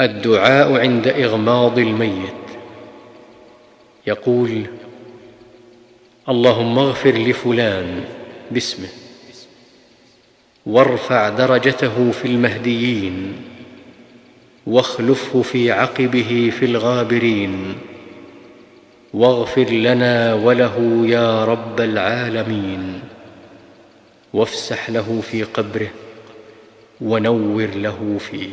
الدعاء عند إغماض الميت. يقول اللهم اغفر لفلان باسمه وارفع درجته في المهديين واخلفه في عقبه في الغابرين واغفر لنا وله يا رب العالمين وافسح له في قبره ونور له فيه.